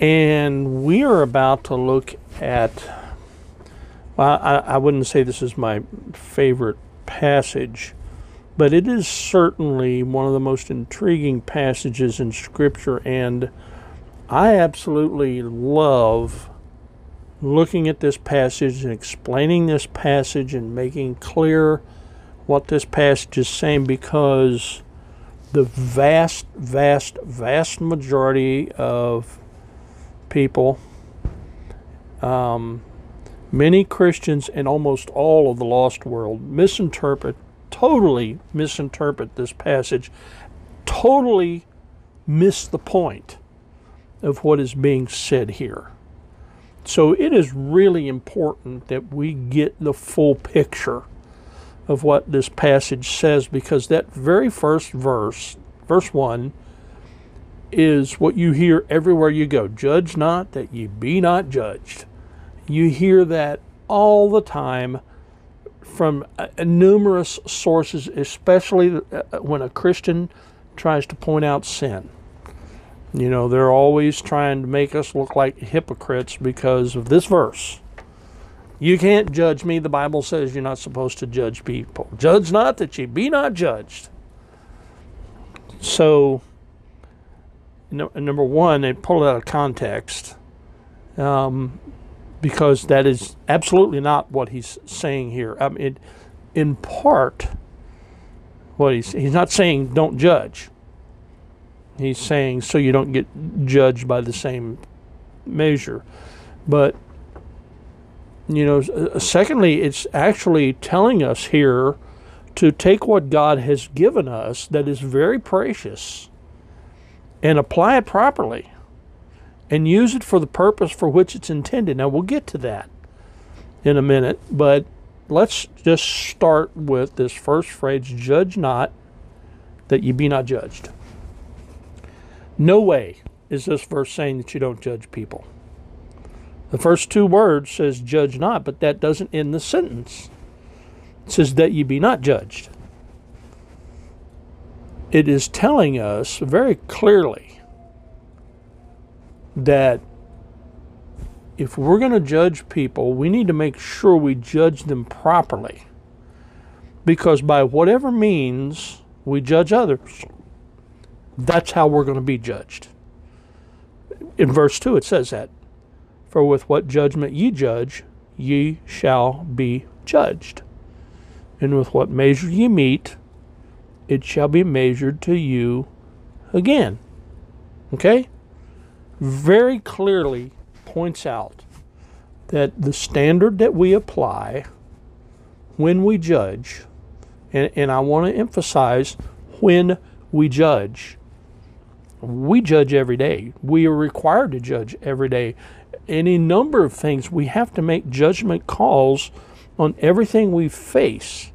And we are about to look at, well, I, I wouldn't say this is my favorite passage, but it is certainly one of the most intriguing passages in Scripture. And I absolutely love looking at this passage and explaining this passage and making clear what this passage is saying because the vast, vast, vast majority of people, um, many Christians, and almost all of the lost world misinterpret, totally misinterpret this passage, totally miss the point of what is being said here. So it is really important that we get the full picture of what this passage says because that very first verse, verse 1, is what you hear everywhere you go judge not that ye be not judged. You hear that all the time from uh, numerous sources, especially uh, when a Christian tries to point out sin. You know, they're always trying to make us look like hypocrites because of this verse. You can't judge me. The Bible says you're not supposed to judge people. Judge not that ye be not judged. So, no, number one, they pull it out of context um, because that is absolutely not what he's saying here. I mean, it, in part, what he's he's not saying don't judge. He's saying so you don't get judged by the same measure, but you know, uh, secondly, it's actually telling us here to take what God has given us that is very precious and apply it properly and use it for the purpose for which it's intended. Now, we'll get to that in a minute, but let's just start with this first phrase judge not that ye be not judged. No way is this verse saying that you don't judge people. The first two words says judge not, but that doesn't end the sentence. It says that ye be not judged. It is telling us very clearly that if we're going to judge people, we need to make sure we judge them properly. Because by whatever means we judge others, that's how we're going to be judged. In verse 2, it says that. For with what judgment ye judge, ye shall be judged. And with what measure ye meet, it shall be measured to you again. Okay? Very clearly points out that the standard that we apply when we judge, and, and I want to emphasize when we judge, we judge every day. We are required to judge every day any number of things. We have to make judgment calls on everything we face.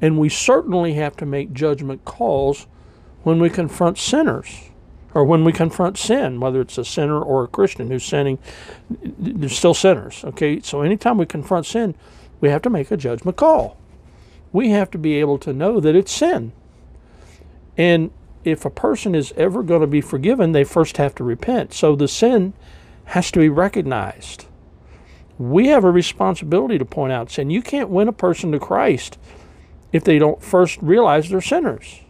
And we certainly have to make judgment calls when we confront sinners or when we confront sin, whether it's a sinner or a Christian who's sinning, they're still sinners. Okay, so anytime we confront sin, we have to make a judgment call. We have to be able to know that it's sin. And if a person is ever going to be forgiven, they first have to repent. So the sin has to be recognized. We have a responsibility to point out sin. You can't win a person to Christ if they don't first realize they're sinners.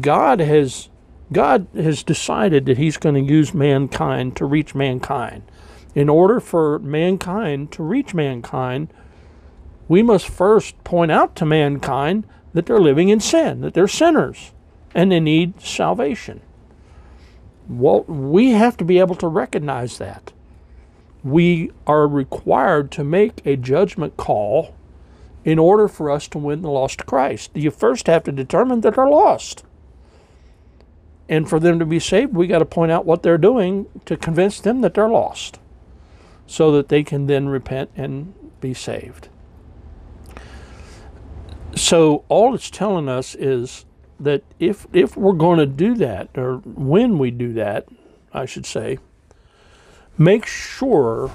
God has God has decided that He's going to use mankind to reach mankind. In order for mankind to reach mankind, we must first point out to mankind that they're living in sin, that they're sinners, and they need salvation. Well, we have to be able to recognize that. We are required to make a judgment call in order for us to win the lost to Christ. You first have to determine that they're lost. And for them to be saved, we got to point out what they're doing to convince them that they're lost so that they can then repent and be saved. So all it's telling us is that if if we're going to do that or when we do that, I should say, make sure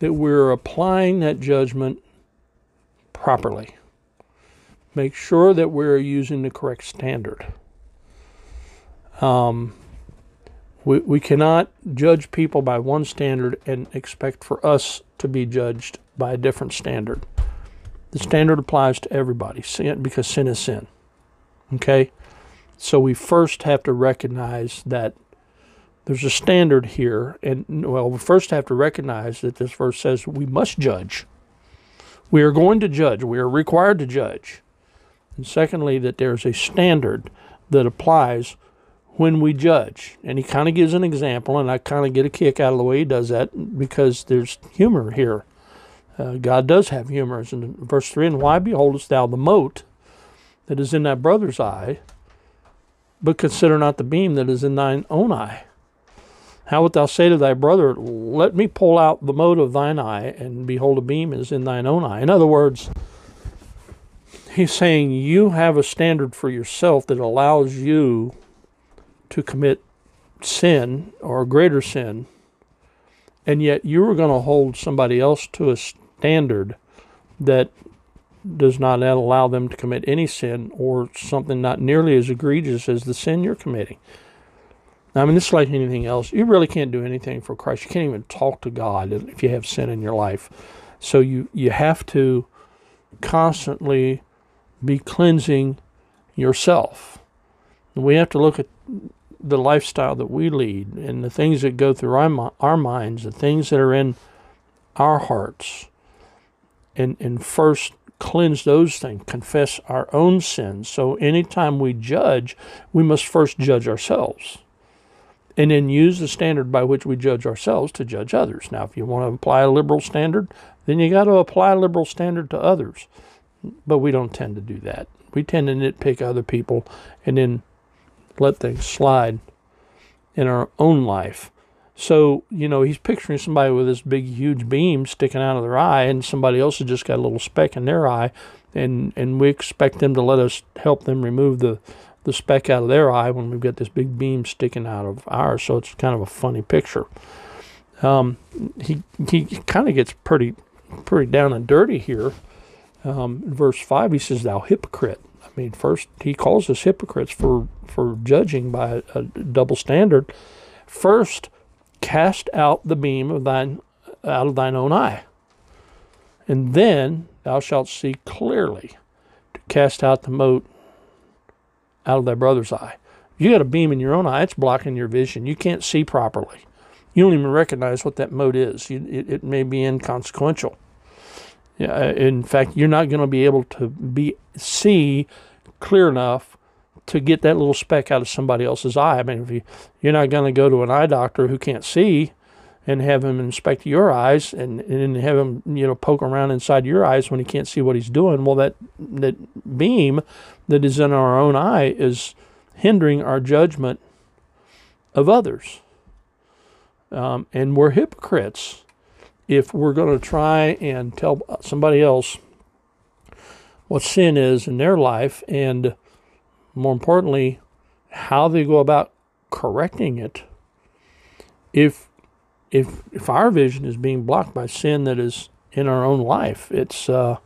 that we're applying that judgment properly. Make sure that we're using the correct standard. Um, we, we cannot judge people by one standard and expect for us to be judged by a different standard. The standard applies to everybody sin, because sin is sin. Okay? So we first have to recognize that there's a standard here. And, well, we first have to recognize that this verse says we must judge. We are going to judge. We are required to judge. And secondly, that there's a standard that applies when we judge. And he kind of gives an example, and I kind of get a kick out of the way he does that because there's humor here. Uh, God does have humor. In verse 3, and why beholdest thou the mote that is in thy brother's eye, but consider not the beam that is in thine own eye? How wilt thou say to thy brother, Let me pull out the mote of thine eye, and behold, a beam is in thine own eye? In other words, he's saying you have a standard for yourself that allows you to commit sin or greater sin, and yet you are going to hold somebody else to a standard that does not allow them to commit any sin or something not nearly as egregious as the sin you're committing. I mean, this is like anything else. You really can't do anything for Christ. You can't even talk to God if you have sin in your life. So you, you have to constantly be cleansing yourself. We have to look at the lifestyle that we lead and the things that go through our, our minds, the things that are in our hearts, and, and first cleanse those things, confess our own sins. So anytime we judge, we must first judge ourselves and then use the standard by which we judge ourselves to judge others. Now, if you want to apply a liberal standard, then you got to apply a liberal standard to others. But we don't tend to do that. We tend to nitpick other people and then let things slide in our own life. So, you know, he's picturing somebody with this big, huge beam sticking out of their eye, and somebody else has just got a little speck in their eye, and, and we expect them to let us help them remove the, the speck out of their eye when we've got this big beam sticking out of ours. So it's kind of a funny picture. Um, he he kind of gets pretty pretty down and dirty here. Um, verse five, he says, "Thou hypocrite." I mean, first he calls us hypocrites for for judging by a, a double standard. First, cast out the beam of thine out of thine own eye, and then thou shalt see clearly to cast out the mote out of thy brother's eye. You got a beam in your own eye, it's blocking your vision. You can't see properly. You don't even recognize what that mote is. You, it, it may be inconsequential. Uh, in fact, you're not going to be able to be see clear enough to get that little speck out of somebody else's eye. I mean, if you you're not going to go to an eye doctor who can't see and have him inspect your eyes and and have him you know poke around inside your eyes when he can't see what he's doing. Well, that that beam that is in our own eye is hindering our judgment of others, um, and we're hypocrites if we're going to try and tell somebody else what sin is in their life and more importantly how they go about correcting it if if if our vision is being blocked by sin that is in our own life it's uh,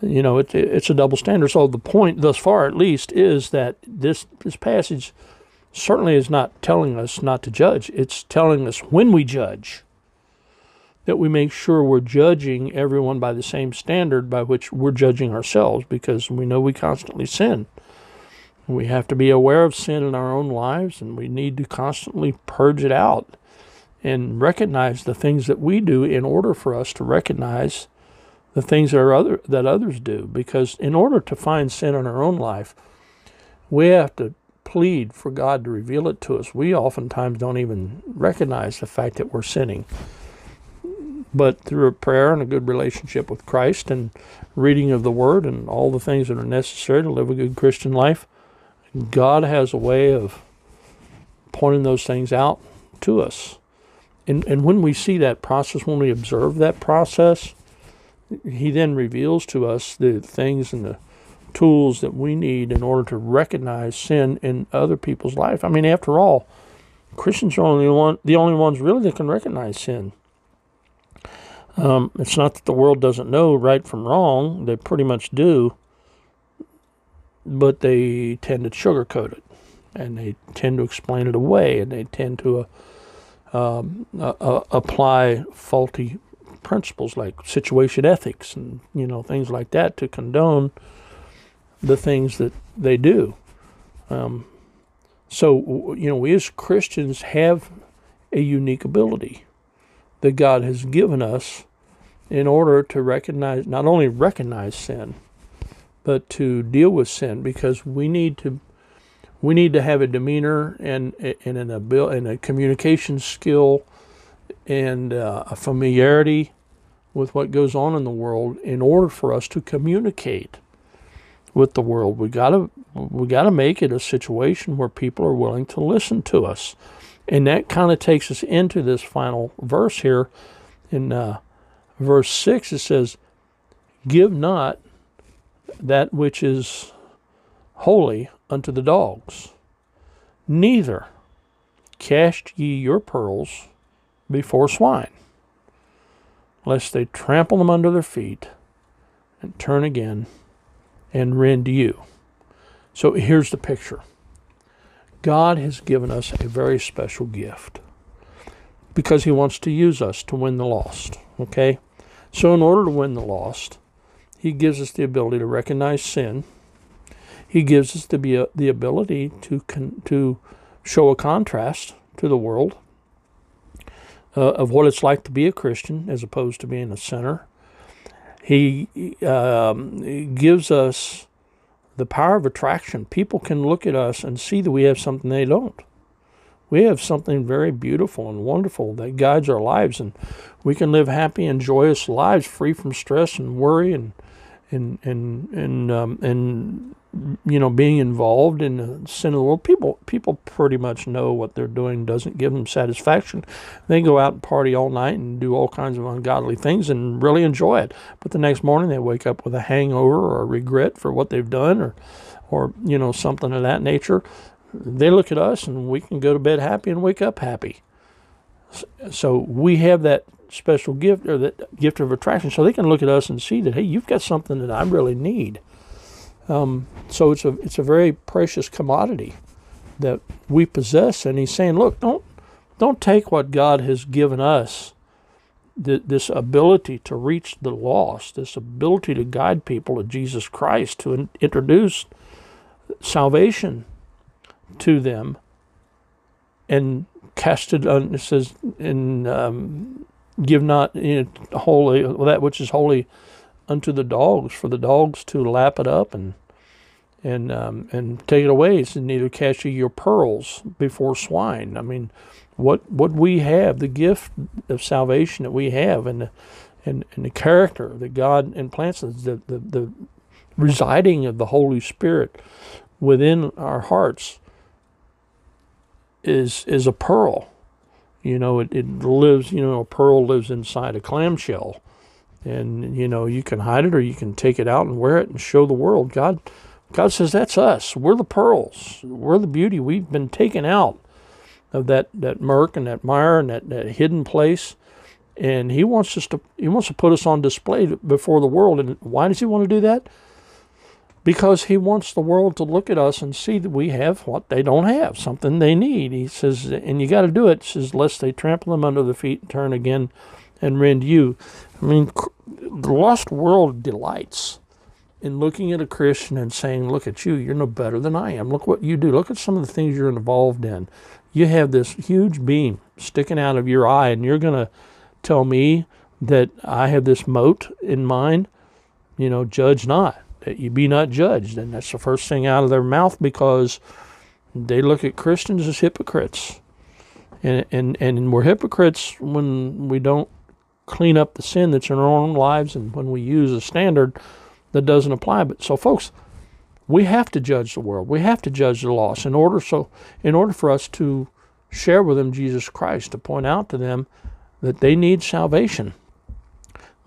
you know it, it's a double standard. So the point thus far at least is that this this passage certainly is not telling us not to judge. It's telling us when we judge that we make sure we're judging everyone by the same standard by which we're judging ourselves because we know we constantly sin. We have to be aware of sin in our own lives, and we need to constantly purge it out and recognize the things that we do in order for us to recognize the things that, other, that others do. Because in order to find sin in our own life, we have to plead for God to reveal it to us. We oftentimes don't even recognize the fact that we're sinning. But through a prayer and a good relationship with Christ and reading of the Word and all the things that are necessary to live a good Christian life, God has a way of pointing those things out to us. And, and when we see that process, when we observe that process, He then reveals to us the things and the tools that we need in order to recognize sin in other people's life. I mean, after all, Christians are only one, the only ones really that can recognize sin. Um, it's not that the world doesn't know right from wrong; they pretty much do but they tend to sugarcoat it and they tend to explain it away and they tend to uh, um, uh, apply faulty principles like situation ethics and you know things like that to condone the things that they do. Um, so you know we as Christians have a unique ability that God has given us in order to recognize not only recognize sin but to deal with sin because we need to we need to have a demeanor and, and an ability and a communication skill and uh, a familiarity with what goes on in the world in order for us to communicate with the world. We gotta we gotta make it a situation where people are willing to listen to us, and that kind of takes us into this final verse here. In uh, verse six, it says, "Give not that which is holy unto the dogs. Neither cast ye your pearls before swine, lest they trample them under their feet and turn again and rend you. So here's the picture God has given us a very special gift because He wants to use us to win the lost. Okay? So, in order to win the lost, he gives us the ability to recognize sin. He gives us the, the ability to, con, to show a contrast to the world uh, of what it's like to be a Christian as opposed to being a sinner. He um, gives us the power of attraction. People can look at us and see that we have something they don't. We have something very beautiful and wonderful that guides our lives, and we can live happy and joyous lives free from stress and worry and and and and um, and you know being involved in the sin of the world. People people pretty much know what they're doing doesn't give them satisfaction. They go out and party all night and do all kinds of ungodly things and really enjoy it. But the next morning they wake up with a hangover or a regret for what they've done or or you know something of that nature. They look at us and we can go to bed happy and wake up happy. So we have that special gift or that gift of attraction so they can look at us and see that hey you've got something that i really need um, so it's a it's a very precious commodity that we possess and he's saying look don't don't take what god has given us th- this ability to reach the lost this ability to guide people to jesus christ to in- introduce salvation to them and cast it on it says in um, give not you know, holy that which is holy unto the dogs for the dogs to lap it up and and um, and take it away. It's neither cast ye your pearls before swine. I mean, what what we have, the gift of salvation that we have, and the, and and the character that God implants, the the, the residing of the Holy Spirit within our hearts is is a pearl you know, it, it lives, you know, a pearl lives inside a clamshell. And, you know, you can hide it or you can take it out and wear it and show the world. God, God says that's us. We're the pearls. We're the beauty. We've been taken out of that, that murk and that mire and that, that hidden place. And he wants us to he wants to put us on display before the world. And why does he want to do that? because he wants the world to look at us and see that we have what they don't have, something they need. He says, and you got to do it, says, lest they trample them under the feet and turn again and rend you. I mean, the lost world delights in looking at a Christian and saying, Look at you, you're no better than I am. Look what you do. Look at some of the things you're involved in. You have this huge beam sticking out of your eye, and you're going to tell me that I have this mote in mind. You know, judge not, that you be not judged. And that's the first thing out of their mouth because they look at Christians as hypocrites. And, and, and we're hypocrites when we don't clean up the sin that's in our own lives and when we use a standard that doesn't apply. But so, folks, we have to judge the world. We have to judge the lost in order so in order for us to share with them Jesus Christ, to point out to them that they need salvation.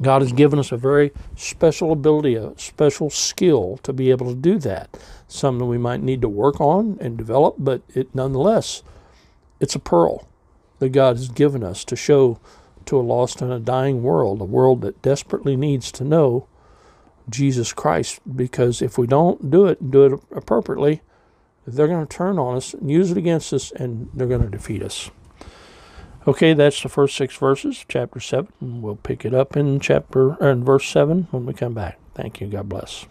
God has given us a very special ability, a special skill to be able to do that. Something we might need to work on and develop, but it nonetheless, it's a pearl that God has given us to show to a lost and a dying world, a world that desperately needs to know Jesus Christ. Because if we don't do it, do it appropriately, they're going to turn on us and use it against us, and they're going to defeat us. Okay, that's the first six verses, chapter seven. We'll pick it up in chapter in verse seven when we come back. Thank you. God bless.